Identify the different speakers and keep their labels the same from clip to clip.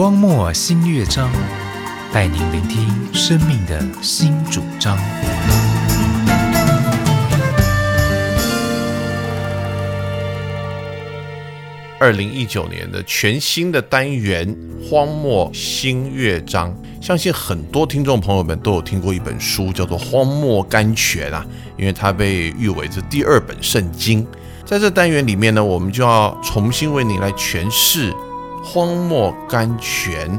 Speaker 1: 荒漠新乐章，带您聆听生命的新主张。
Speaker 2: 二零一九年的全新的单元《荒漠新乐章》，相信很多听众朋友们都有听过一本书，叫做《荒漠甘泉》啊，因为它被誉为这第二本圣经。在这单元里面呢，我们就要重新为您来诠释《荒漠甘泉》，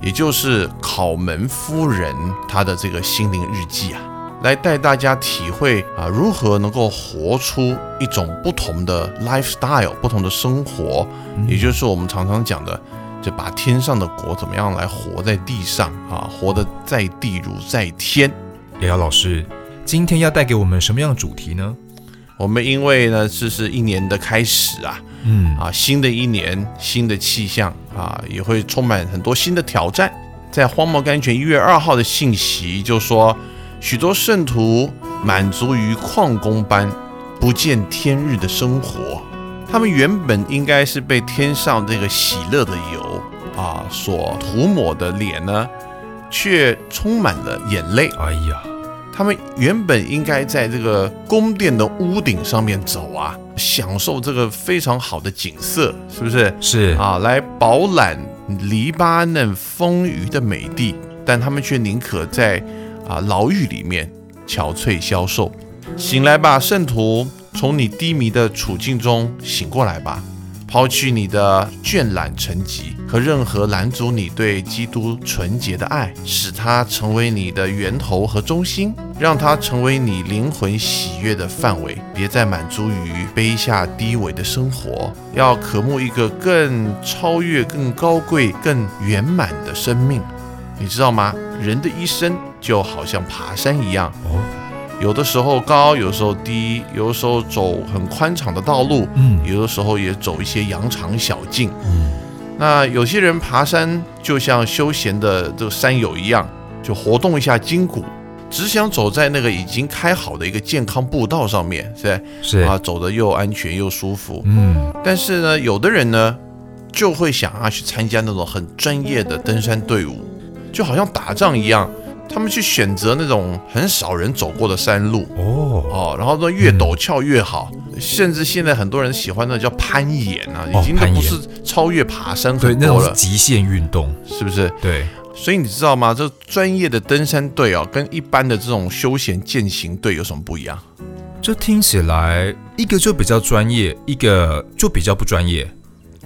Speaker 2: 也就是考门夫人她的这个心灵日记啊。来带大家体会啊，如何能够活出一种不同的 lifestyle，不同的生活，也就是我们常常讲的，就把天上的国怎么样来活在地上啊，活得在地如在天。
Speaker 1: 瑶瑶老师，今天要带给我们什么样的主题呢？
Speaker 2: 我们因为呢，这是一年的开始啊，嗯啊，新的一年，新的气象啊，也会充满很多新的挑战。在荒漠甘泉一月二号的信息就说。许多圣徒满足于矿工般不见天日的生活，他们原本应该是被天上这个喜乐的油啊所涂抹的脸呢，却充满了眼泪。哎呀，他们原本应该在这个宫殿的屋顶上面走啊，享受这个非常好的景色，是不是？
Speaker 1: 是
Speaker 2: 啊，来饱览黎巴嫩丰腴的美地，但他们却宁可在。啊，牢狱里面憔悴消瘦，醒来吧，圣徒，从你低迷的处境中醒过来吧，抛去你的倦懒沉寂和任何拦阻你对基督纯洁的爱，使它成为你的源头和中心，让它成为你灵魂喜悦的范围。别再满足于卑下低微的生活，要渴慕一个更超越、更高贵、更圆满的生命。你知道吗？人的一生就好像爬山一样哦，有的时候高，有时候低，有的时候走很宽敞的道路，嗯，有的时候也走一些羊肠小径，嗯。那有些人爬山就像休闲的这个山友一样，就活动一下筋骨，只想走在那个已经开好的一个健康步道上面，是
Speaker 1: 是
Speaker 2: 啊，走的又安全又舒服，嗯。但是呢，有的人呢，就会想要去参加那种很专业的登山队伍。就好像打仗一样，他们去选择那种很少人走过的山路哦哦，然后呢越陡峭越好，甚至现在很多人喜欢的叫攀岩啊，已经都不是超越爬山很多了，
Speaker 1: 极限运动
Speaker 2: 是不是？
Speaker 1: 对，
Speaker 2: 所以你知道吗？这专业的登山队哦，跟一般的这种休闲健行队有什么不一样？
Speaker 1: 这听起来一个就比较专业，一个就比较不专业。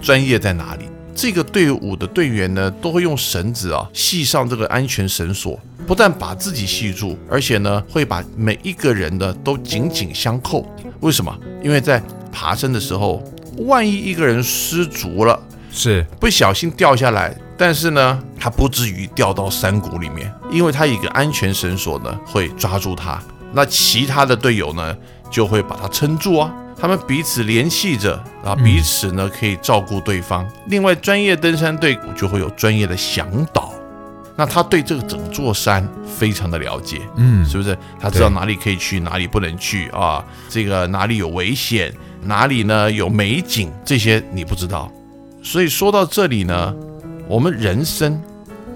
Speaker 2: 专业在哪里？这个队伍的队员呢，都会用绳子啊系上这个安全绳索，不但把自己系住，而且呢会把每一个人的都紧紧相扣。为什么？因为在爬升的时候，万一一个人失足了，
Speaker 1: 是
Speaker 2: 不小心掉下来，但是呢他不至于掉到山谷里面，因为他一个安全绳索呢会抓住他，那其他的队友呢就会把他撑住啊。他们彼此联系着，然后彼此呢可以照顾对方。另外，专业登山队就会有专业的向导，那他对这个整座山非常的了解，嗯，是不是？他知道哪里可以去，哪里不能去啊？这个哪里有危险，哪里呢有美景，这些你不知道。所以说到这里呢，我们人生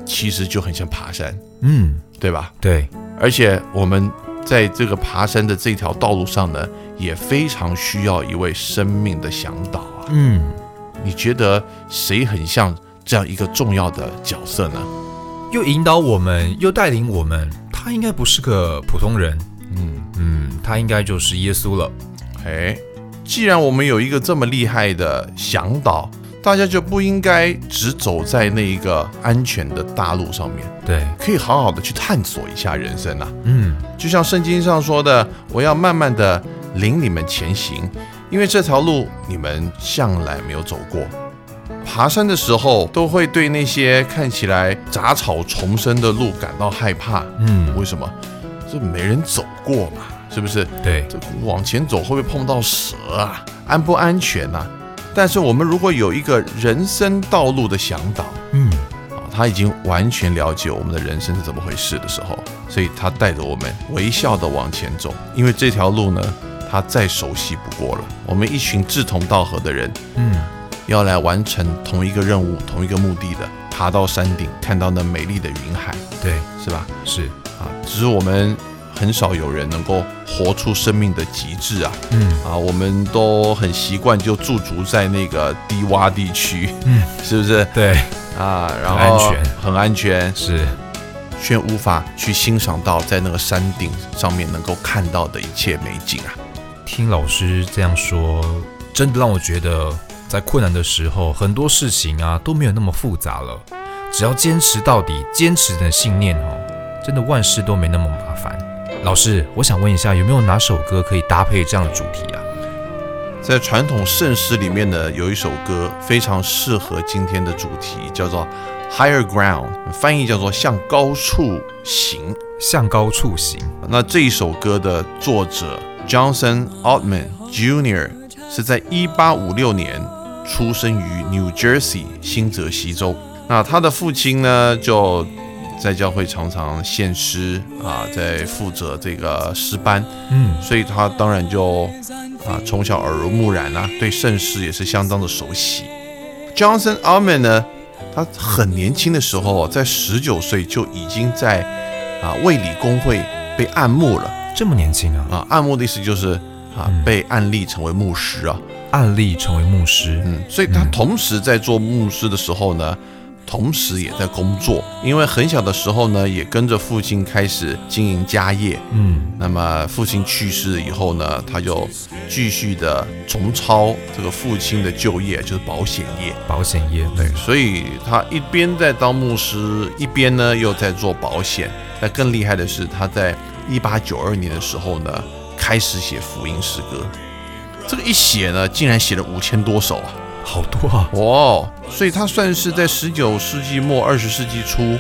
Speaker 2: 其实就很像爬山，嗯，对吧？
Speaker 1: 对，
Speaker 2: 而且我们在这个爬山的这条道路上呢。也非常需要一位生命的向导啊。嗯，你觉得谁很像这样一个重要的角色呢？
Speaker 1: 又引导我们，又带领我们，他应该不是个普通人。嗯嗯，他应该就是耶稣了。
Speaker 2: 哎，既然我们有一个这么厉害的向导，大家就不应该只走在那一个安全的大路上面。
Speaker 1: 对，
Speaker 2: 可以好好的去探索一下人生啊。嗯，就像圣经上说的，我要慢慢的。领你们前行，因为这条路你们向来没有走过。爬山的时候都会对那些看起来杂草丛生的路感到害怕。嗯，为什么？这没人走过嘛，是不是？
Speaker 1: 对，
Speaker 2: 这往前走会不会碰到蛇啊？安不安全呐？但是我们如果有一个人生道路的向导，嗯，啊，他已经完全了解我们的人生是怎么回事的时候，所以他带着我们微笑的往前走，因为这条路呢。他再熟悉不过了。我们一群志同道合的人，嗯，要来完成同一个任务、同一个目的的，爬到山顶，看到那美丽的云海，
Speaker 1: 对，
Speaker 2: 是吧？
Speaker 1: 是，
Speaker 2: 啊，只是我们很少有人能够活出生命的极致啊。
Speaker 1: 嗯
Speaker 2: 啊，我们都很习惯就驻足在那个低洼地区，
Speaker 1: 嗯，
Speaker 2: 是不是？
Speaker 1: 对，
Speaker 2: 啊，然后
Speaker 1: 很安全
Speaker 2: 很安全，
Speaker 1: 是，
Speaker 2: 却无法去欣赏到在那个山顶上面能够看到的一切美景啊。
Speaker 1: 听老师这样说，真的让我觉得，在困难的时候，很多事情啊都没有那么复杂了。只要坚持到底，坚持的信念哦，真的万事都没那么麻烦。老师，我想问一下，有没有哪首歌可以搭配这样的主题啊？
Speaker 2: 在传统圣诗里面呢，有一首歌非常适合今天的主题，叫做《Higher Ground》，翻译叫做“向高处行
Speaker 1: 向高处行，”。
Speaker 2: 那这一首歌的作者 Johnson Altman Jr. 是在1856年出生于 New Jersey 新泽西州。那他的父亲呢，就在教会常常献诗啊，在负责这个诗班。
Speaker 1: 嗯，
Speaker 2: 所以他当然就啊从小耳濡目染啊，对圣诗也是相当的熟悉。Johnson Altman 呢，他很年轻的时候，在十九岁就已经在啊卫理公会被按牧了
Speaker 1: 这么年轻啊，
Speaker 2: 啊，按牧的意思就是啊
Speaker 1: 嗯。
Speaker 2: 被按立成为牧师啊，
Speaker 1: 案例成为牧师，
Speaker 2: 嗯，所以他同时在做牧师的时候呢。同时也在工作，因为很小的时候呢，也跟着父亲开始经营家业，
Speaker 1: 嗯，
Speaker 2: 那么父亲去世以后呢，他就继续的重操这个父亲的旧业，就是保险业。
Speaker 1: 保险业，对，
Speaker 2: 所以他一边在当牧师，一边呢又在做保险。那更厉害的是，他在一八九二年的时候呢，开始写福音诗歌。这个一写呢，竟然写了五千多首啊！
Speaker 1: 好多啊，
Speaker 2: 哇，所以他算是在十九世纪末二十世纪初，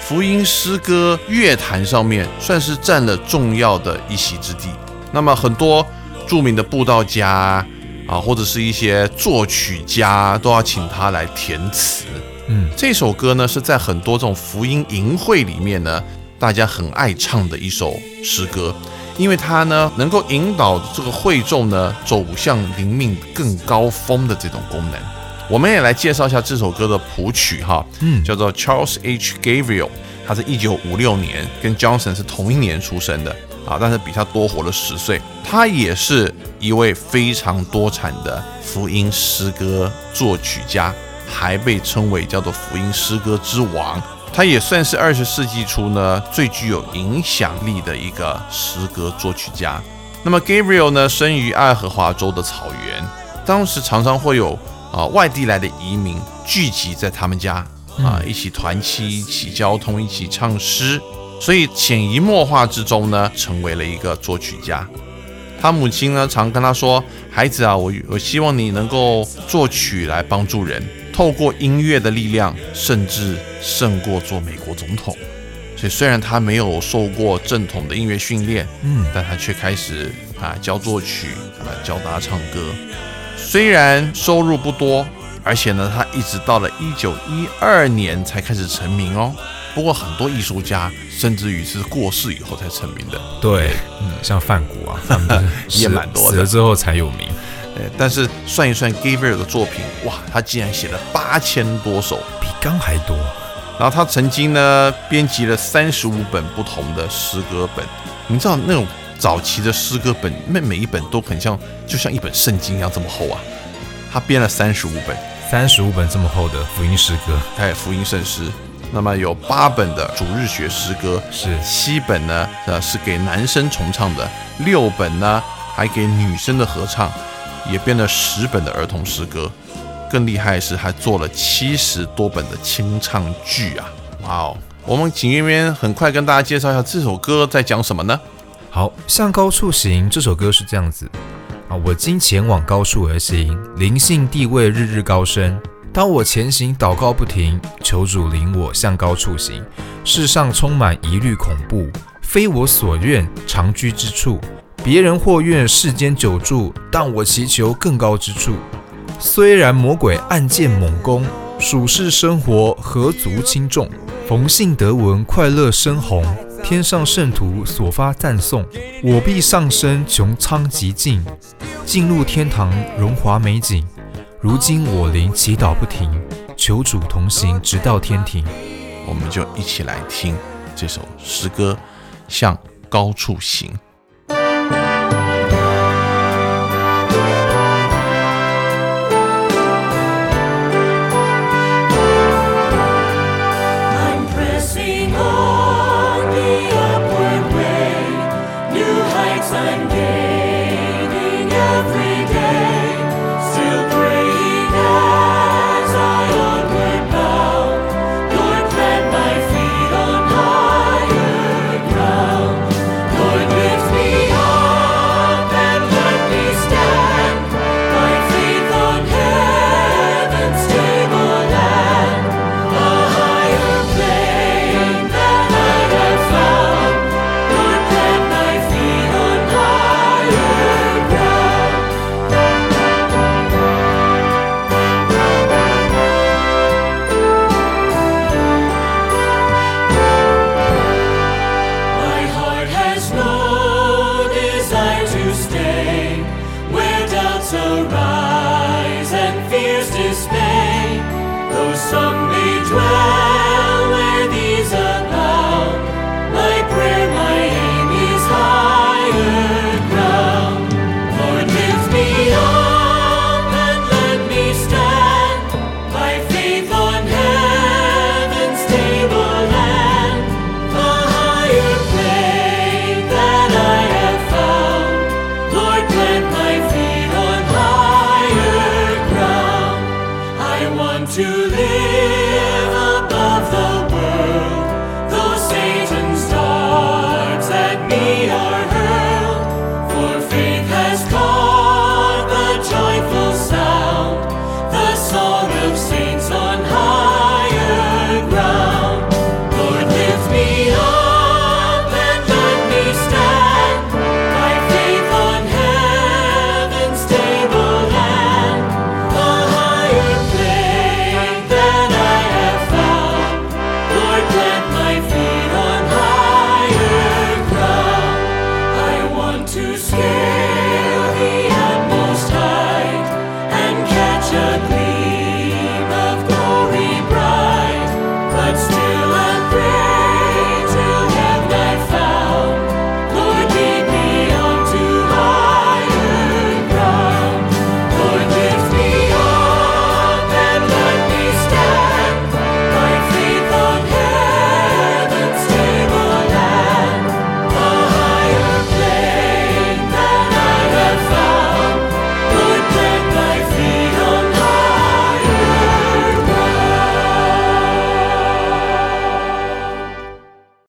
Speaker 2: 福音诗歌乐坛上面算是占了重要的一席之地。那么很多著名的布道家啊，或者是一些作曲家，都要请他来填词。
Speaker 1: 嗯，
Speaker 2: 这首歌呢，是在很多这种福音营会里面呢，大家很爱唱的一首诗歌。因为它呢能够引导这个会众呢走向灵命更高峰的这种功能。我们也来介绍一下这首歌的谱曲哈，
Speaker 1: 嗯
Speaker 2: 叫做 Charles H. Gabriel，他是一九五六年跟 Johnson 是同一年出生的啊，但是比他多活了十岁。他也是一位非常多产的福音诗歌作曲家，还被称为叫做福音诗歌之王。他也算是二十世纪初呢最具有影响力的一个诗歌作曲家。那么 Gabriel 呢，生于爱荷华州的草原，当时常常会有啊外地来的移民聚集在他们家啊，一起团契，一起交通，一起唱诗，所以潜移默化之中呢，成为了一个作曲家。他母亲呢，常跟他说：“孩子啊，我我希望你能够作曲来帮助人，透过音乐的力量，甚至胜过做美国总统。”所以虽然他没有受过正统的音乐训练，
Speaker 1: 嗯，
Speaker 2: 但他却开始啊教作曲啊教大家唱歌。虽然收入不多，而且呢，他一直到了一九一二年才开始成名哦。不过很多艺术家甚至于是过世以后才成名的。
Speaker 1: 对，嗯，像范谷啊，他们
Speaker 2: 也蛮多的
Speaker 1: 死了之后才有名，
Speaker 2: 呃，但是算一算 Gabriel 的作品，哇，他竟然写了八千多首。
Speaker 1: 比刚还多，
Speaker 2: 然后他曾经呢编辑了三十五本不同的诗歌本，你知道那种早期的诗歌本，每每一本都很像，就像一本圣经一样这么厚啊。他编了三十五本，
Speaker 1: 三十五本这么厚的福音诗歌，
Speaker 2: 还有福音圣诗。那么有八本的主日学诗歌，
Speaker 1: 是
Speaker 2: 七本呢呃是给男生重唱的，六本呢还给女生的合唱，也编了十本的儿童诗歌。更厉害的是，还做了七十多本的清唱剧啊！哇哦！我们请渊渊很快跟大家介绍一下这首歌在讲什么呢？
Speaker 1: 好，向高处行这首歌是这样子啊，我今前往高处而行，灵性地位日日高升。当我前行祷告不停，求主领我向高处行。世上充满疑虑恐怖，非我所愿长居之处。别人或愿世间久住，但我祈求更高之处。虽然魔鬼暗箭猛攻，属世生活何足轻重。逢信得闻，快乐生红。天上圣徒所发赞颂，我必上升穹苍极境，进入天堂荣华美景。如今我灵祈祷不停，
Speaker 2: 求主同行，直到天庭。
Speaker 1: 我们就一起来听这首诗歌，向高处行。